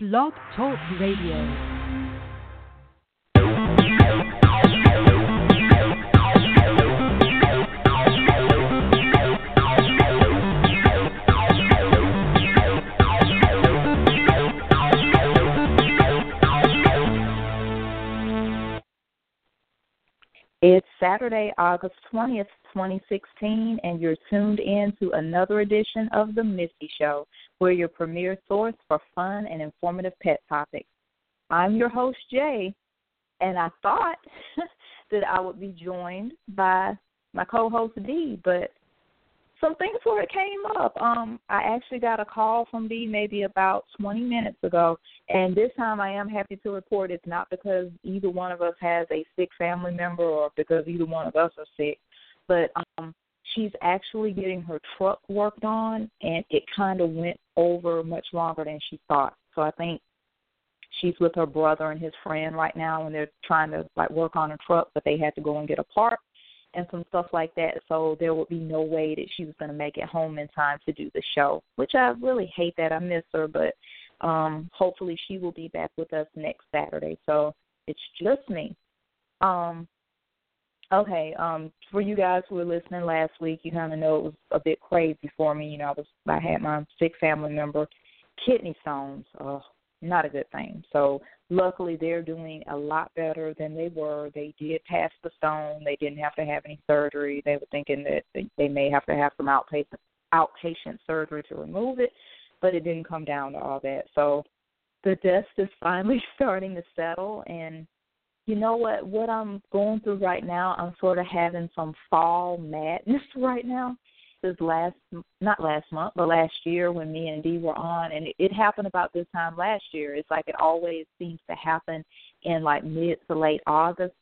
Blog Talk Radio. Saturday, August 20th, 2016, and you're tuned in to another edition of The Missy Show, where your premier source for fun and informative pet topics. I'm your host, Jay, and I thought that I would be joined by my co host, Dee, but some things where it came up. Um, I actually got a call from Dee maybe about 20 minutes ago, and this time I am happy to report it's not because either one of us has a sick family member or because either one of us are sick, but um, she's actually getting her truck worked on, and it kind of went over much longer than she thought. So I think she's with her brother and his friend right now, and they're trying to like work on her truck, but they had to go and get a part and some stuff like that. So there would be no way that she was going to make it home in time to do the show, which I really hate that. I miss her, but um hopefully she will be back with us next Saturday. So it's just me. Um okay, um for you guys who were listening last week, you kind of know it was a bit crazy for me. You know, I was I had my sick family member kidney stones. Oh, not a good thing. So luckily they're doing a lot better than they were. They did pass the stone. They didn't have to have any surgery. They were thinking that they may have to have some outpatient outpatient surgery to remove it, but it didn't come down to all that. So the dust is finally starting to settle and you know what what I'm going through right now, I'm sort of having some fall madness right now this last not last month but last year when me and Dee were on and it, it happened about this time last year. It's like it always seems to happen in like mid to late August.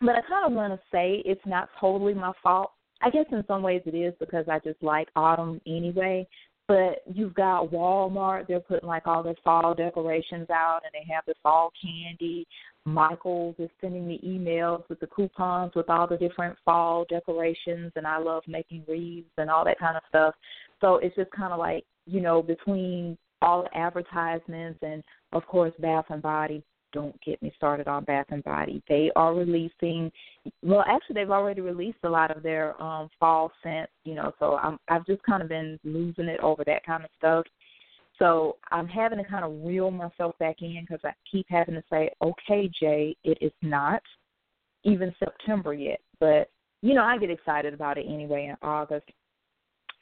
But I kind of want to say it's not totally my fault. I guess in some ways it is because I just like autumn anyway. But you've got Walmart, they're putting like all their fall decorations out and they have the fall candy. Michaels is sending me emails with the coupons with all the different fall decorations, and I love making wreaths and all that kind of stuff. So it's just kind of like, you know, between all the advertisements and, of course, Bath and Body. Don't get me started on Bath and Body. They are releasing, well, actually, they've already released a lot of their um fall scents, you know. So I'm I've just kind of been losing it over that kind of stuff. So I'm having to kind of reel myself back in because I keep having to say, okay, Jay, it is not even September yet. But, you know, I get excited about it anyway in August.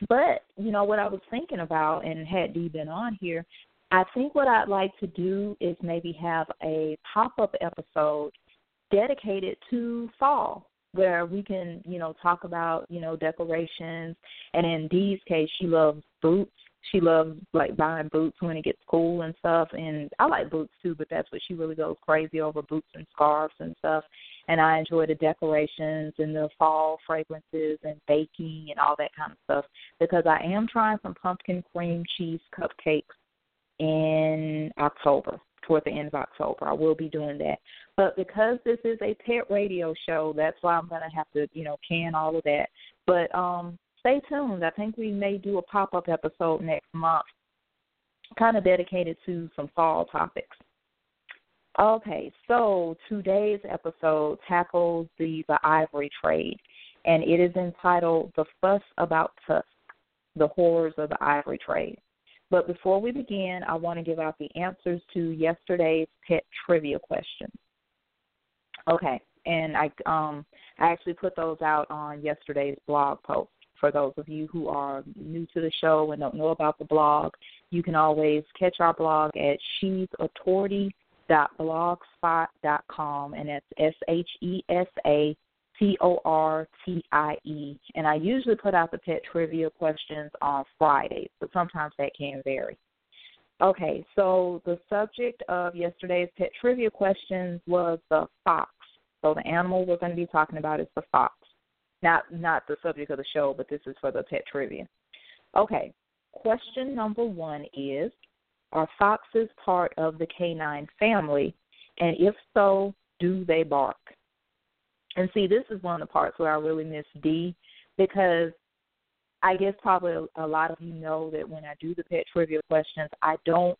But, you know, what I was thinking about, and had Dee been on here, I think what I'd like to do is maybe have a pop up episode dedicated to fall where we can, you know, talk about, you know, decorations. And in Dee's case, she loves boots she loves like buying boots when it gets cool and stuff and I like boots too, but that's what she really goes crazy over boots and scarves and stuff. And I enjoy the decorations and the fall fragrances and baking and all that kind of stuff because I am trying some pumpkin cream cheese cupcakes in October, toward the end of October. I will be doing that. But because this is a pet radio show, that's why I'm gonna have to, you know, can all of that. But um stay tuned. I think we may do a pop up episode next month, kind of dedicated to some fall topics. Okay, so today's episode tackles the, the ivory trade, and it is entitled The Fuss About Tusk The Horrors of the Ivory Trade. But before we begin, I want to give out the answers to yesterday's pet trivia questions. Okay, and I um I actually put those out on yesterday's blog post for those of you who are new to the show and don't know about the blog, you can always catch our blog at shesatortie.blogspot.com, and that's S H E S A T O R T I E. And I usually put out the pet trivia questions on Fridays, but sometimes that can vary. Okay, so the subject of yesterday's pet trivia questions was the fox. So the animal we're going to be talking about is the fox. Not not the subject of the show, but this is for the pet trivia. Okay. Question number one is Are foxes part of the canine family? And if so, do they bark? And see, this is one of the parts where I really miss Dee because I guess probably a lot of you know that when I do the pet trivia questions, I don't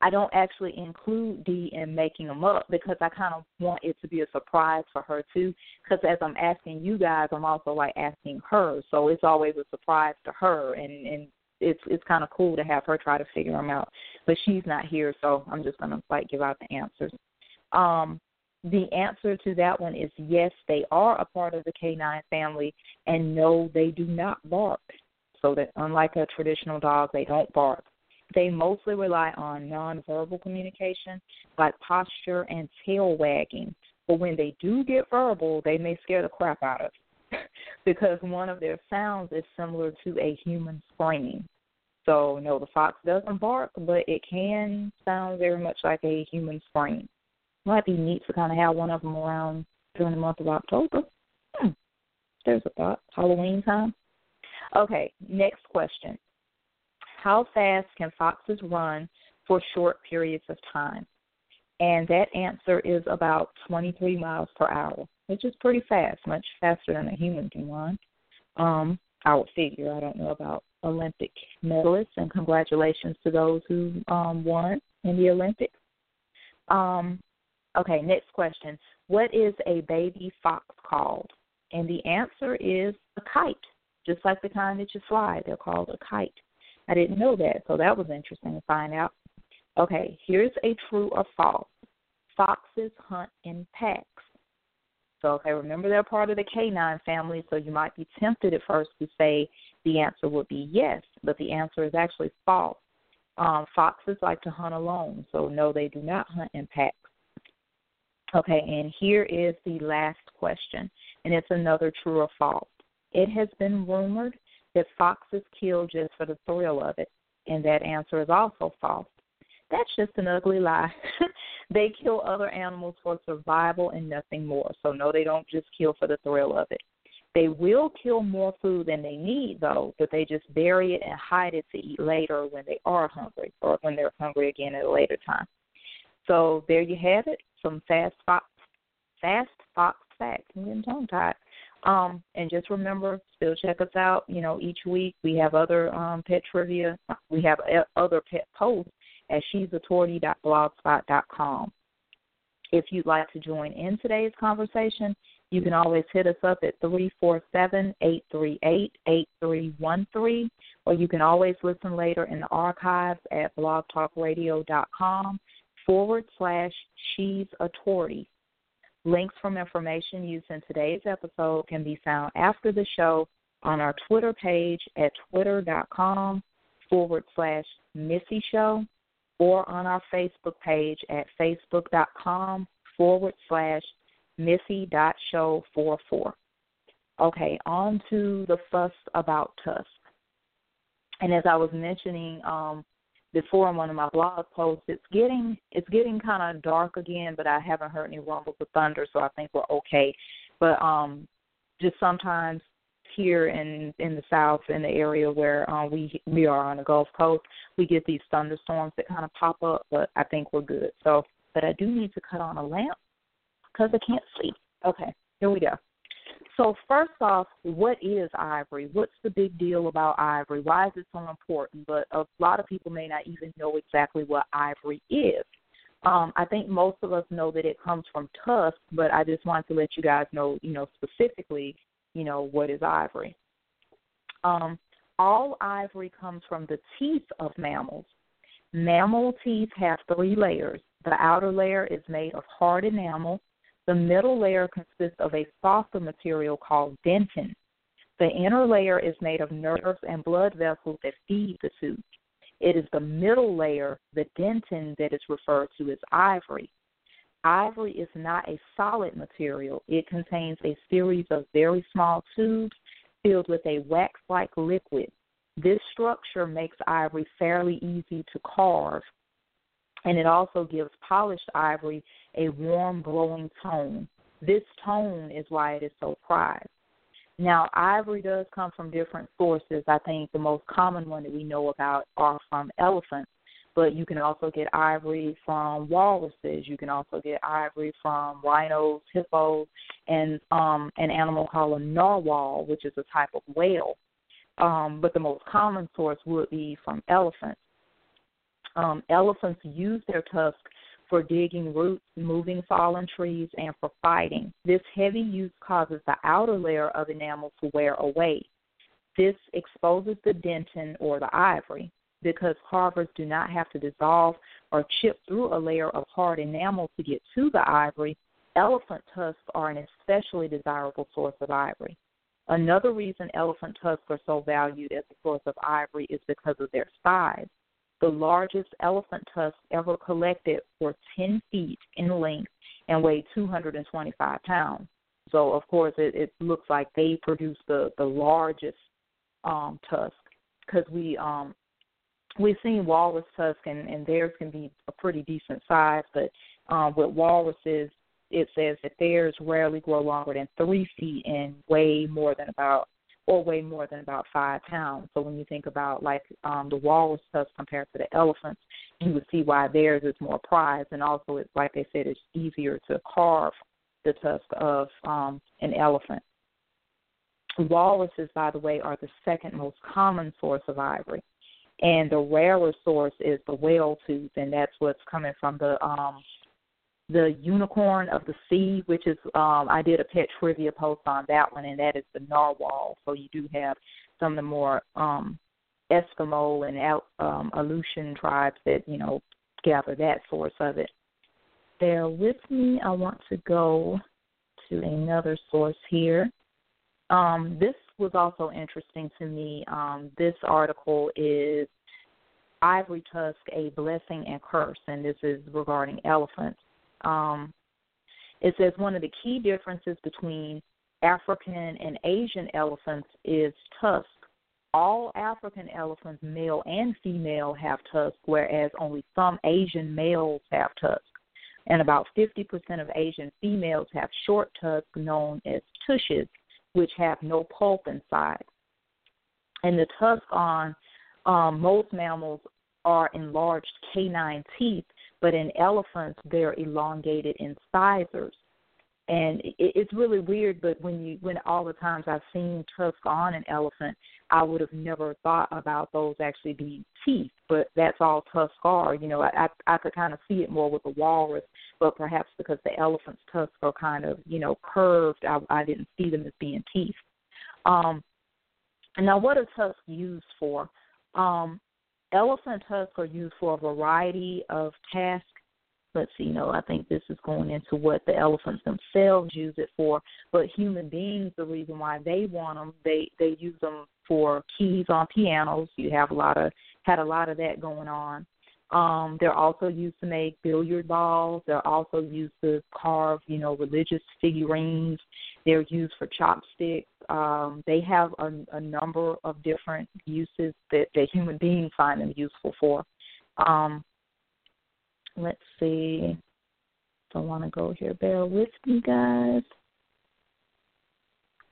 I don't actually include Dee in making them up because I kind of want it to be a surprise for her too. Because as I'm asking you guys, I'm also like asking her, so it's always a surprise to her, and and it's it's kind of cool to have her try to figure them out. But she's not here, so I'm just gonna like give out the answers. Um, the answer to that one is yes, they are a part of the canine family, and no, they do not bark. So that unlike a traditional dog, they don't bark. They mostly rely on nonverbal communication, like posture and tail wagging. But when they do get verbal, they may scare the crap out of you because one of their sounds is similar to a human scream. So, no, the fox doesn't bark, but it can sound very much like a human scream. Might be neat to kind of have one of them around during the month of October. Hmm. There's a thought. Halloween time. Okay, next question. How fast can foxes run for short periods of time? And that answer is about 23 miles per hour, which is pretty fast, much faster than a human can run. Um, I would figure. I don't know about Olympic medalists, and congratulations to those who um, won in the Olympics. Um, Okay, next question. What is a baby fox called? And the answer is a kite, just like the kind that you fly. They're called a kite. I didn't know that, so that was interesting to find out. Okay, here's a true or false. Foxes hunt in packs. So, okay, remember they're part of the canine family, so you might be tempted at first to say the answer would be yes, but the answer is actually false. Um, foxes like to hunt alone, so no, they do not hunt in packs. Okay, and here is the last question, and it's another true or false. It has been rumored that foxes kill just for the thrill of it, and that answer is also false. That's just an ugly lie. they kill other animals for survival and nothing more. So, no, they don't just kill for the thrill of it. They will kill more food than they need, though, but they just bury it and hide it to eat later when they are hungry or when they're hungry again at a later time. So there you have it. Some fast fox, fast fox facts. I'm getting tongue tied. Um, and just remember, still check us out. You know, each week we have other um, pet trivia. We have other pet posts at shesatortie.blogspot.com. If you'd like to join in today's conversation, you can always hit us up at three four seven eight three eight eight three one three, or you can always listen later in the archives at blogtalkradio.com forward slash she's a. Links from information used in today's episode can be found after the show on our Twitter page at twitter.com forward slash Missy Show or on our Facebook page at facebook.com forward slash Missy dot show four four. Okay, on to the fuss about Tusk. And as I was mentioning um, before in one of my blog posts. It's getting it's getting kind of dark again, but I haven't heard any rumbles of thunder, so I think we're okay. But um, just sometimes here in in the south in the area where um, we we are on the Gulf Coast, we get these thunderstorms that kind of pop up, but I think we're good. So, but I do need to cut on a lamp because I can't sleep. Okay, here we go. So first off, what is ivory? What's the big deal about ivory? Why is it so important? But a lot of people may not even know exactly what ivory is. Um, I think most of us know that it comes from tusk, but I just wanted to let you guys know, you know, specifically, you know, what is ivory. Um, all ivory comes from the teeth of mammals. Mammal teeth have three layers. The outer layer is made of hard enamel, the middle layer consists of a softer material called dentin. The inner layer is made of nerves and blood vessels that feed the tooth. It is the middle layer, the dentin, that is referred to as ivory. Ivory is not a solid material. It contains a series of very small tubes filled with a wax like liquid. This structure makes ivory fairly easy to carve, and it also gives polished ivory a warm, glowing tone. This tone is why it is so prized. Now, ivory does come from different sources. I think the most common one that we know about are from elephants, but you can also get ivory from walruses. You can also get ivory from rhinos, hippos, and um, an animal called a narwhal, which is a type of whale. Um, but the most common source would be from elephants. Um, elephants use their tusks for digging roots, moving fallen trees, and for fighting. This heavy use causes the outer layer of enamel to wear away. This exposes the dentin or the ivory. Because carvers do not have to dissolve or chip through a layer of hard enamel to get to the ivory, elephant tusks are an especially desirable source of ivory. Another reason elephant tusks are so valued as a source of ivory is because of their size. The largest elephant tusks ever collected were 10 feet in length and weighed 225 pounds. So, of course, it, it looks like they produced the, the largest um, tusk because we um, we've seen walrus tusk and, and theirs can be a pretty decent size, but um, with walruses, it says that theirs rarely grow longer than three feet and weigh more than about or weigh more than about five pounds. So when you think about like um, the walrus tusk compared to the elephants, you would see why theirs is more prized, and also it's like they said, it's easier to carve the tusk of um, an elephant. Walruses, by the way, are the second most common source of ivory, and the rarer source is the whale tooth, and that's what's coming from the um, the unicorn of the sea, which is um, I did a pet trivia post on that one, and that is the narwhal. So you do have some of the more um, Eskimo and um, Aleutian tribes that you know gather that source of it. Bear with me. I want to go to another source here. Um, this was also interesting to me. Um, this article is Ivory Tusk, a blessing and curse, and this is regarding elephants. Um, it says one of the key differences between African and Asian elephants is tusk. All African elephants, male and female, have tusks, whereas only some Asian males have tusks. And about 50% of Asian females have short tusks known as tushes, which have no pulp inside. And the tusk on um, most mammals are enlarged canine teeth, but in elephants they're elongated incisors and it, it's really weird but when you when all the times i've seen tusks on an elephant i would have never thought about those actually being teeth but that's all tusks are. You know i i, I could kind of see it more with the walrus but perhaps because the elephant's tusks are kind of you know curved i i didn't see them as being teeth. Um now what are tusks used for? Um elephant tusks are used for a variety of tasks. Let's see, you know, I think this is going into what the elephants themselves use it for. But human beings, the reason why they want them, they they use them for keys on pianos. You have a lot of had a lot of that going on. Um, they're also used to make billiard balls. They're also used to carve, you know, religious figurines. They're used for chopsticks. Um, they have a, a number of different uses that, that human beings find them useful for. Um, let's see. Don't want to go here. Bear with me, guys.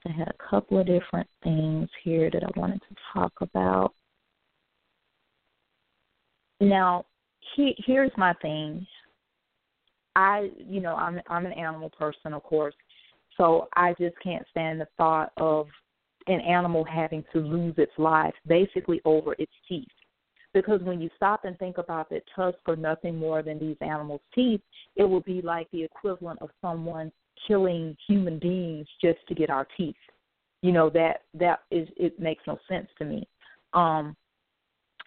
I had a couple of different things here that I wanted to talk about. Now, he, here's my thing. I, you know, I'm I'm an animal person, of course, so I just can't stand the thought of an animal having to lose its life basically over its teeth. Because when you stop and think about that tusks are nothing more than these animals' teeth, it would be like the equivalent of someone killing human beings just to get our teeth. You know that that is it makes no sense to me. Um,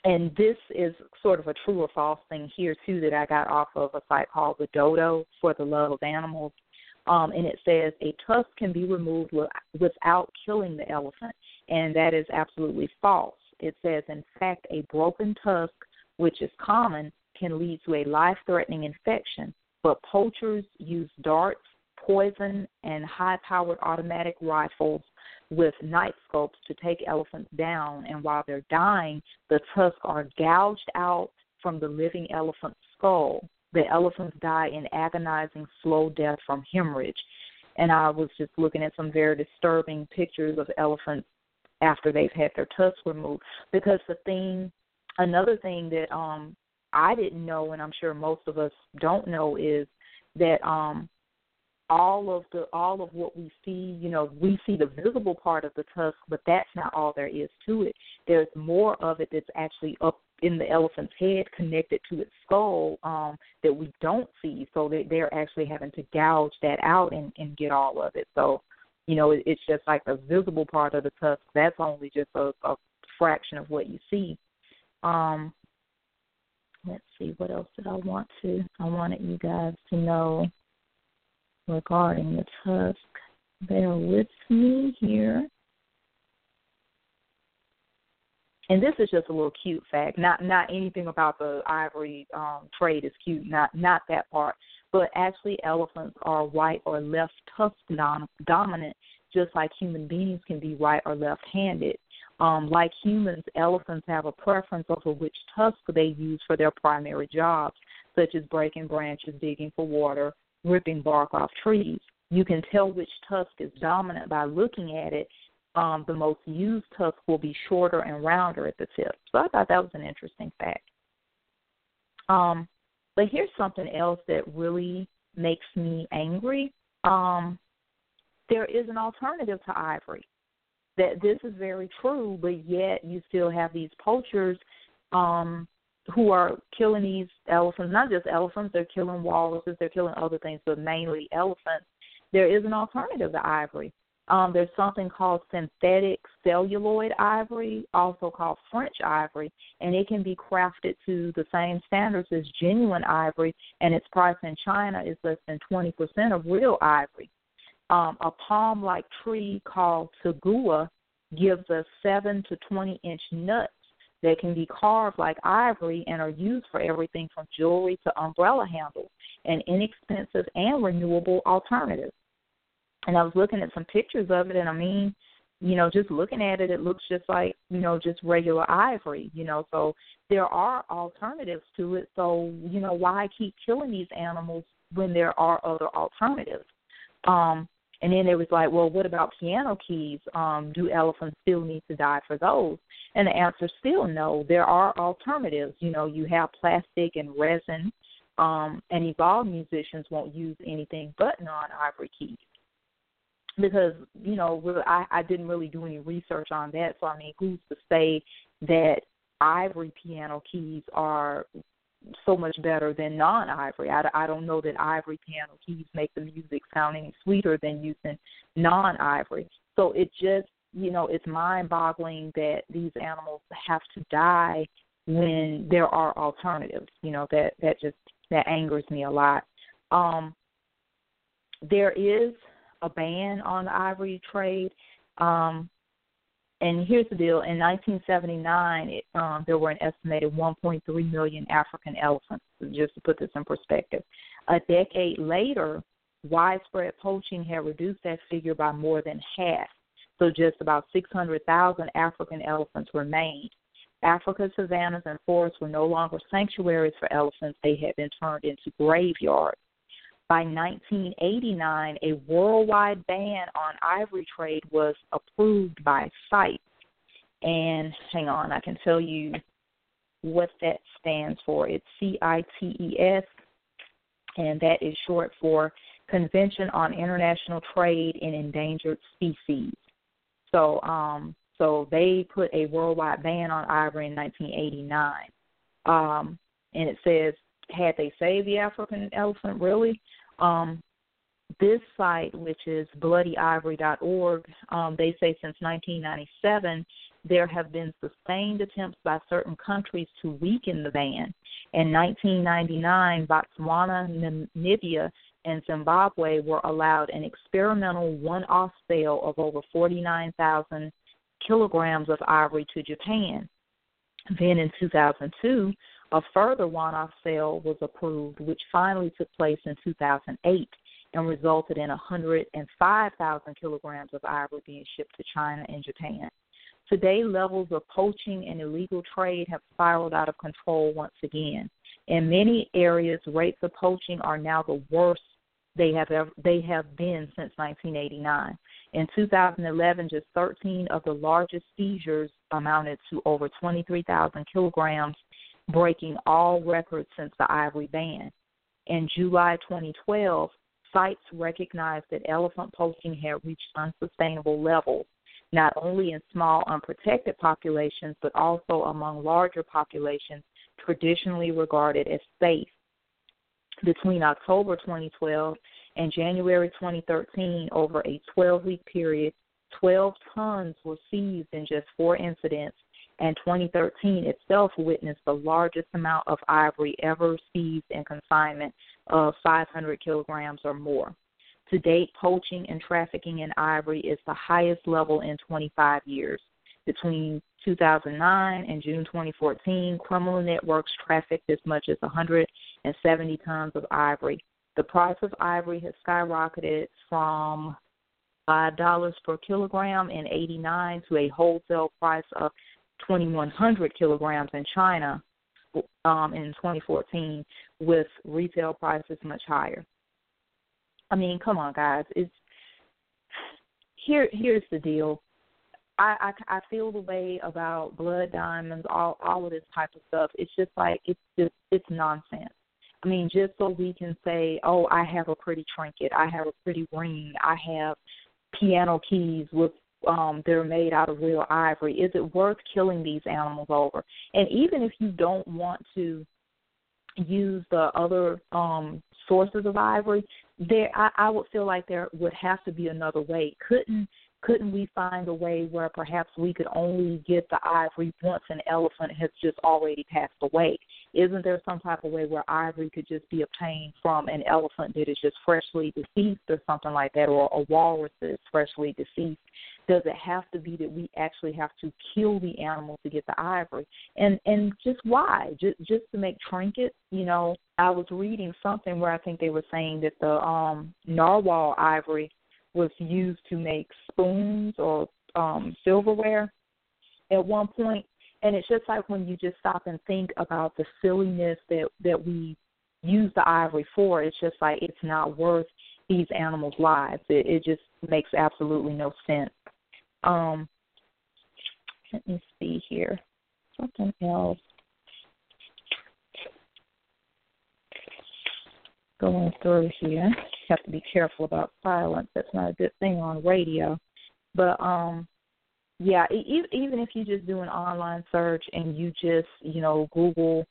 and this is sort of a true or false thing here too that I got off of a site called the Dodo for the Love of Animals. Um, and it says a tusk can be removed without killing the elephant, and that is absolutely false. It says, in fact, a broken tusk, which is common, can lead to a life-threatening infection. But poachers use darts, poison, and high-powered automatic rifles with night scopes to take elephants down, and while they're dying, the tusks are gouged out from the living elephant's skull. The elephants die in agonizing, slow death from hemorrhage. And I was just looking at some very disturbing pictures of elephants after they've had their tusks removed. Because the thing, another thing that um I didn't know, and I'm sure most of us don't know, is that um all of the all of what we see, you know, we see the visible part of the tusk, but that's not all there is to it. There's more of it that's actually up in the elephant's head connected to its skull um, that we don't see. So they're actually having to gouge that out and, and get all of it. So, you know, it, it's just like the visible part of the tusk. That's only just a, a fraction of what you see. Um, let's see, what else did I want to? I wanted you guys to know regarding the tusk. Bear with me here. And this is just a little cute fact. Not not anything about the ivory um, trade is cute. Not not that part. But actually, elephants are right or left tusk dominant, just like human beings can be right or left-handed. Um, like humans, elephants have a preference over which tusk they use for their primary jobs, such as breaking branches, digging for water, ripping bark off trees. You can tell which tusk is dominant by looking at it um, the most used tusk will be shorter and rounder at the tip. So I thought that was an interesting fact. Um, but here's something else that really makes me angry. Um, there is an alternative to ivory. That this is very true, but yet you still have these poachers um, who are killing these elephants. Not just elephants; they're killing walruses, they're killing other things, but mainly elephants. There is an alternative to ivory. Um, there's something called synthetic celluloid ivory, also called French ivory, and it can be crafted to the same standards as genuine ivory, and its price in China is less than 20% of real ivory. Um, a palm like tree called tagua gives us 7 to 20 inch nuts that can be carved like ivory and are used for everything from jewelry to umbrella handles, an inexpensive and renewable alternative and I was looking at some pictures of it, and I mean, you know, just looking at it, it looks just like you know just regular ivory, you know. So there are alternatives to it. So you know, why keep killing these animals when there are other alternatives? Um, and then it was like, well, what about piano keys? Um, do elephants still need to die for those? And the answer is still no. There are alternatives. You know, you have plastic and resin, um, and evolved musicians won't use anything but non-ivory keys because you know really, I I didn't really do any research on that. So I mean, who's to say that ivory piano keys are so much better than non-ivory? I, I don't know that ivory piano keys make the music sound any sweeter than using non-ivory. So it just you know it's mind-boggling that these animals have to die when there are alternatives. You know that that just that angers me a lot. Um, there is a ban on the ivory trade. Um, and here's the deal: in 1979, it, um, there were an estimated 1.3 million African elephants. Just to put this in perspective, a decade later, widespread poaching had reduced that figure by more than half. So just about 600,000 African elephants remained. Africa's savannas and forests were no longer sanctuaries for elephants; they had been turned into graveyards. By 1989, a worldwide ban on ivory trade was approved by CITES. And hang on, I can tell you what that stands for. It's C I T E S, and that is short for Convention on International Trade in Endangered Species. So, um, so they put a worldwide ban on ivory in 1989. Um, and it says, had they saved the African elephant, really? Um, this site, which is bloodyivory.org, um, they say since 1997 there have been sustained attempts by certain countries to weaken the ban. In 1999, Botswana, Namibia, and Zimbabwe were allowed an experimental one off sale of over 49,000 kilograms of ivory to Japan. Then in 2002, a further one off sale was approved, which finally took place in 2008 and resulted in 105,000 kilograms of ivory being shipped to China and Japan. Today, levels of poaching and illegal trade have spiraled out of control once again. In many areas, rates of poaching are now the worst they have ever, they have been since 1989. In 2011, just 13 of the largest seizures amounted to over 23,000 kilograms breaking all records since the ivory ban. In July 2012, CITES recognized that elephant poaching had reached unsustainable levels. not only in small unprotected populations, but also among larger populations traditionally regarded as safe. Between October 2012 and January 2013, over a 12 week period, 12 tons were seized in just four incidents, and 2013 itself witnessed the largest amount of ivory ever seized in consignment of 500 kilograms or more. To date, poaching and trafficking in ivory is the highest level in 25 years. Between 2009 and June 2014, criminal networks trafficked as much as 170 tons of ivory. The price of ivory has skyrocketed from $5 per kilogram in 89 to a wholesale price of 2,100 kilograms in China um, in 2014, with retail prices much higher. I mean, come on, guys. It's here. Here's the deal. I, I I feel the way about blood diamonds, all all of this type of stuff. It's just like it's just it's nonsense. I mean, just so we can say, oh, I have a pretty trinket, I have a pretty ring, I have piano keys with um they're made out of real ivory. Is it worth killing these animals over? And even if you don't want to use the other um sources of ivory, there I, I would feel like there would have to be another way. Couldn't couldn't we find a way where perhaps we could only get the ivory once an elephant has just already passed away? Isn't there some type of way where ivory could just be obtained from an elephant that is just freshly deceased or something like that, or a walrus that is freshly deceased? Does it have to be that we actually have to kill the animal to get the ivory? And and just why? Just just to make trinkets? You know, I was reading something where I think they were saying that the um narwhal ivory was used to make spoons or um, silverware at one point. And it's just like when you just stop and think about the silliness that that we use the ivory for. It's just like it's not worth these animals' lives. It, it just makes absolutely no sense. Um, let me see here. Something else. Going through here You have to be careful about silence. That's not a good thing on radio. But um yeah, even if you just do an online search and you just, you know, Google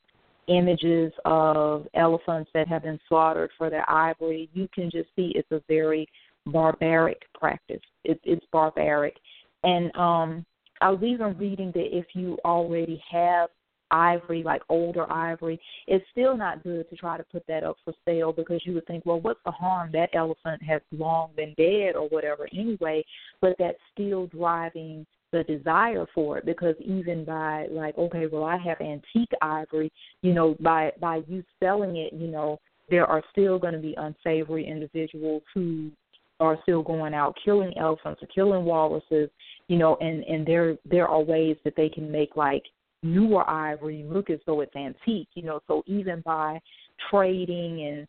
images of elephants that have been slaughtered for their ivory, you can just see it's a very barbaric practice. It, it's barbaric. And um I was even reading that if you already have ivory, like older ivory, it's still not good to try to put that up for sale because you would think, well, what's the harm? That elephant has long been dead or whatever anyway, but that's still driving the desire for it because even by like okay well i have antique ivory you know by by you selling it you know there are still going to be unsavory individuals who are still going out killing elephants or um, killing walruses you know and and there there are ways that they can make like newer ivory look as though it's antique, you know, so even by trading and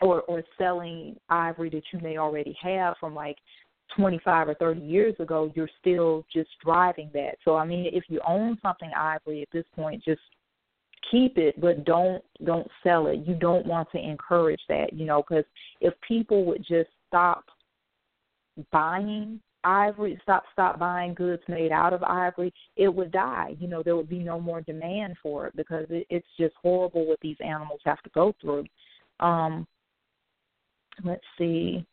or or selling ivory that you may already have from like 25 or 30 years ago, you're still just driving that. So I mean, if you own something ivory at this point, just keep it, but don't don't sell it. You don't want to encourage that, you know, because if people would just stop buying ivory stop stop buying goods made out of ivory, it would die. You know, there would be no more demand for it because it, it's just horrible what these animals have to go through. Um, let's see.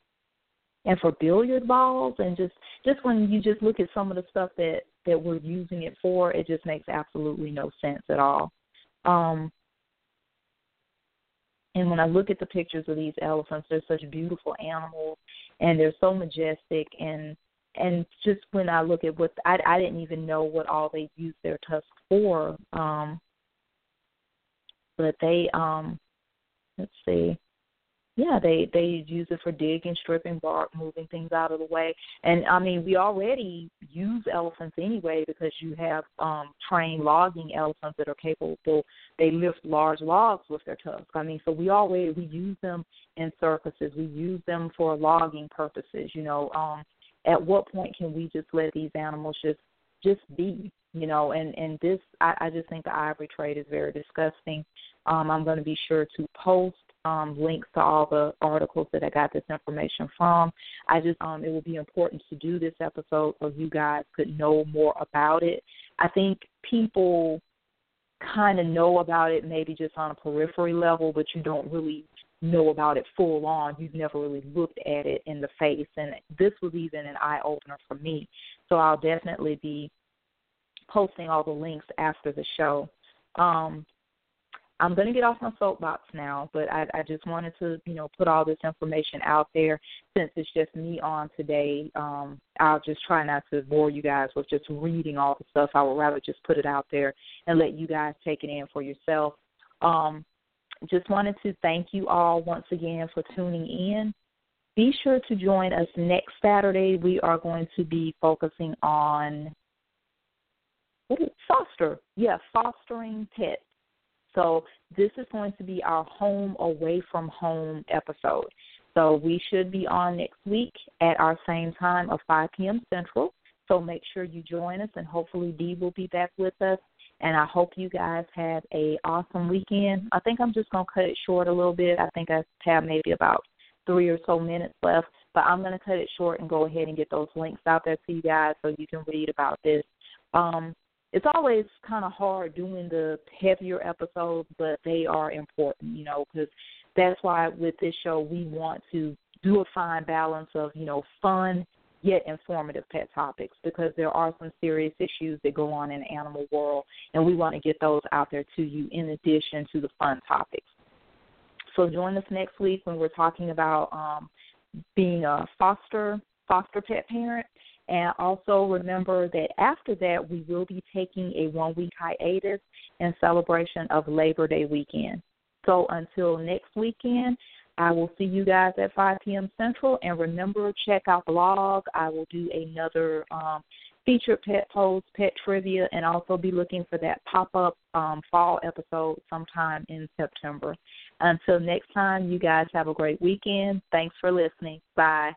And for billiard balls and just just when you just look at some of the stuff that that we're using it for, it just makes absolutely no sense at all. Um, and when I look at the pictures of these elephants, they're such beautiful animals and they're so majestic and and just when I look at what I I didn't even know what all they use their tusks for. Um, but they um, let's see, yeah, they they use it for digging, stripping bark, moving things out of the way. And I mean, we already use elephants anyway because you have um trained logging elephants that are capable. They lift large logs with their tusks. I mean, so we already we use them in circuses. We use them for logging purposes. You know, um at what point can we just let these animals just just be you know and and this i, I just think the ivory trade is very disgusting um i'm going to be sure to post um, links to all the articles that I got this information from. I just um, it will be important to do this episode so you guys could know more about it. I think people kind of know about it maybe just on a periphery level, but you don't really know about it full on. You've never really looked at it in the face, and this was even an eye opener for me. So I'll definitely be posting all the links after the show. Um, I'm going to get off my soapbox now, but I, I just wanted to, you know, put all this information out there since it's just me on today. Um, I'll just try not to bore you guys with just reading all the stuff. I would rather just put it out there and let you guys take it in for yourself. Um, just wanted to thank you all once again for tuning in. Be sure to join us next Saturday. We are going to be focusing on foster. Yeah, fostering pets. So this is going to be our home away from home episode. So we should be on next week at our same time of 5 p.m. Central. So make sure you join us, and hopefully Dee will be back with us. And I hope you guys have a awesome weekend. I think I'm just gonna cut it short a little bit. I think I have maybe about three or so minutes left, but I'm gonna cut it short and go ahead and get those links out there to you guys so you can read about this. Um, it's always kind of hard doing the heavier episodes, but they are important, you know, because that's why with this show we want to do a fine balance of, you know, fun yet informative pet topics because there are some serious issues that go on in the animal world, and we want to get those out there to you in addition to the fun topics. So join us next week when we're talking about um, being a foster foster pet parent and also remember that after that, we will be taking a one week hiatus in celebration of Labor Day weekend. So until next weekend, I will see you guys at 5 p.m. Central. And remember, check out the blog. I will do another um, featured pet post, pet trivia, and also be looking for that pop up um, fall episode sometime in September. Until next time, you guys have a great weekend. Thanks for listening. Bye.